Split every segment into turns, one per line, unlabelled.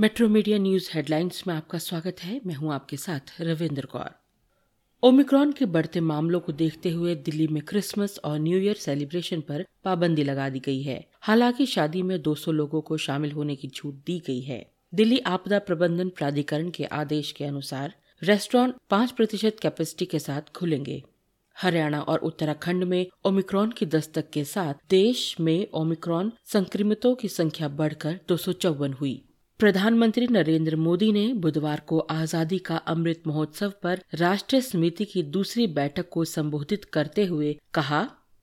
Metro media news headlines में आपका स्वागत है। मैं हूँ आपके साथ रविंद्र कौर। ओमिक्रॉन के बढ़ते मामलों को देखते हुए दिल्ली में क्रिसमस और न्यू ईयर सेलिब्रेशन पर पाबंदी लगा दी गई है। हालाँकि शादी में 200 लोगों को शामिल होने की छूट दी गई है। दिल्ली आपदा प्रबंधन प्राधिकरण के आदेश के अनुसार रेस्टोरेंट पाँच प्रतिशत कैपेसिटी के साथ खुलेंगे। हरियाणा और उत्तराखंड में ओमिक्रॉन की दस्तक के साथ देश में ओमिक्रॉन संक्रमितों की संख्या बढ़कर दो सौ चौवन हुई। प्रधानमंत्री नरेंद्र मोदी ने बुधवार को आज़ादी का अमृत महोत्सव पर राष्ट्रीय समिति की दूसरी बैठक को संबोधित करते हुए कहा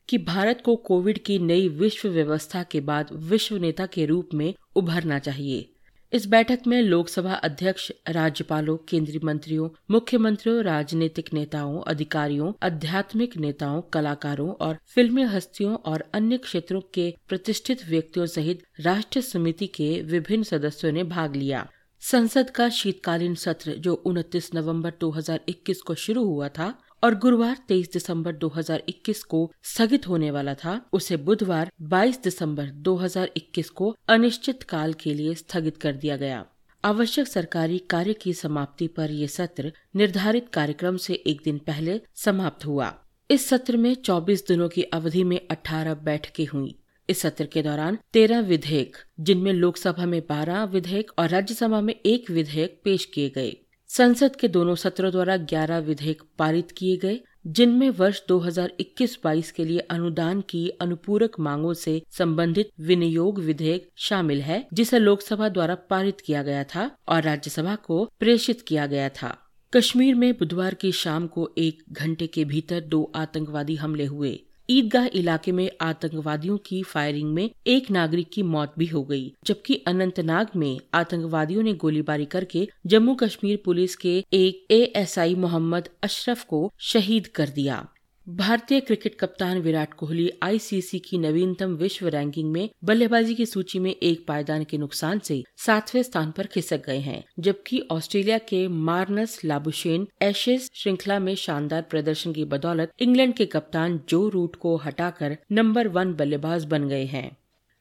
कि भारत को कोविड की नई विश्व व्यवस्था के बाद विश्व नेता के रूप में उभरना चाहिए। इस बैठक में लोकसभा अध्यक्ष, राज्यपालों, केंद्रीय मंत्रियों, मुख्यमंत्रियों, राजनीतिक नेताओं, अधिकारियों, आध्यात्मिक नेताओं, कलाकारों और फिल्मी हस्तियों और अन्य क्षेत्रों के प्रतिष्ठित व्यक्तियों सहित राष्ट्रीय समिति के विभिन्न सदस्यों ने भाग लिया। संसद का शीतकालीन सत्र, जो 29 नवंबर 2021 को शुरू हुआ था और गुरुवार 23 दिसंबर 2021 को स्थगित होने वाला था, उसे बुधवार 22 दिसंबर 2021 को अनिश्चित काल के लिए स्थगित कर दिया गया। आवश्यक सरकारी कार्य की समाप्ति पर यह सत्र निर्धारित कार्यक्रम से एक दिन पहले समाप्त हुआ। इस सत्र में 24 दिनों की अवधि में 18 बैठकें हुई। इस सत्र के दौरान 13 विधेयक, जिनमें लोकसभा में 12 विधेयक और राज्यसभा में एक विधेयक पेश किए गए। संसद के दोनों सत्रों द्वारा 11 विधेयक पारित किए गए, जिनमें वर्ष 2021-22 के लिए अनुदान की अनुपूरक मांगों से संबंधित विनियोग विधेयक शामिल है, जिसे लोकसभा द्वारा पारित किया गया था और राज्यसभा को प्रेषित किया गया था। कश्मीर में बुधवार की शाम को एक घंटे के भीतर दो आतंकवादी हमले हुए। ईदगाह इलाके में आतंकवादियों की फायरिंग में एक नागरिक की मौत भी हो गई, जबकि अनंतनाग में आतंकवादियों ने गोलीबारी करके जम्मू कश्मीर पुलिस के एक एएसआई मोहम्मद अशरफ को शहीद कर दिया। भारतीय क्रिकेट कप्तान विराट कोहली आईसीसी की नवीनतम विश्व रैंकिंग में बल्लेबाजी की सूची में एक पायदान के नुकसान से सातवें स्थान पर खिसक गए हैं, जबकि ऑस्ट्रेलिया के मार्नस लाबुशेन एशेज श्रृंखला में शानदार प्रदर्शन की बदौलत इंग्लैंड के कप्तान जो रूट को हटाकर नंबर वन बल्लेबाज बन गए हैं।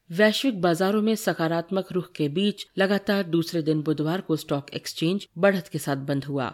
वैश्विक बाजारों में सकारात्मक रुख के बीच लगातार दूसरे दिन बुधवार को स्टॉक एक्सचेंज बढ़त के साथ बंद हुआ।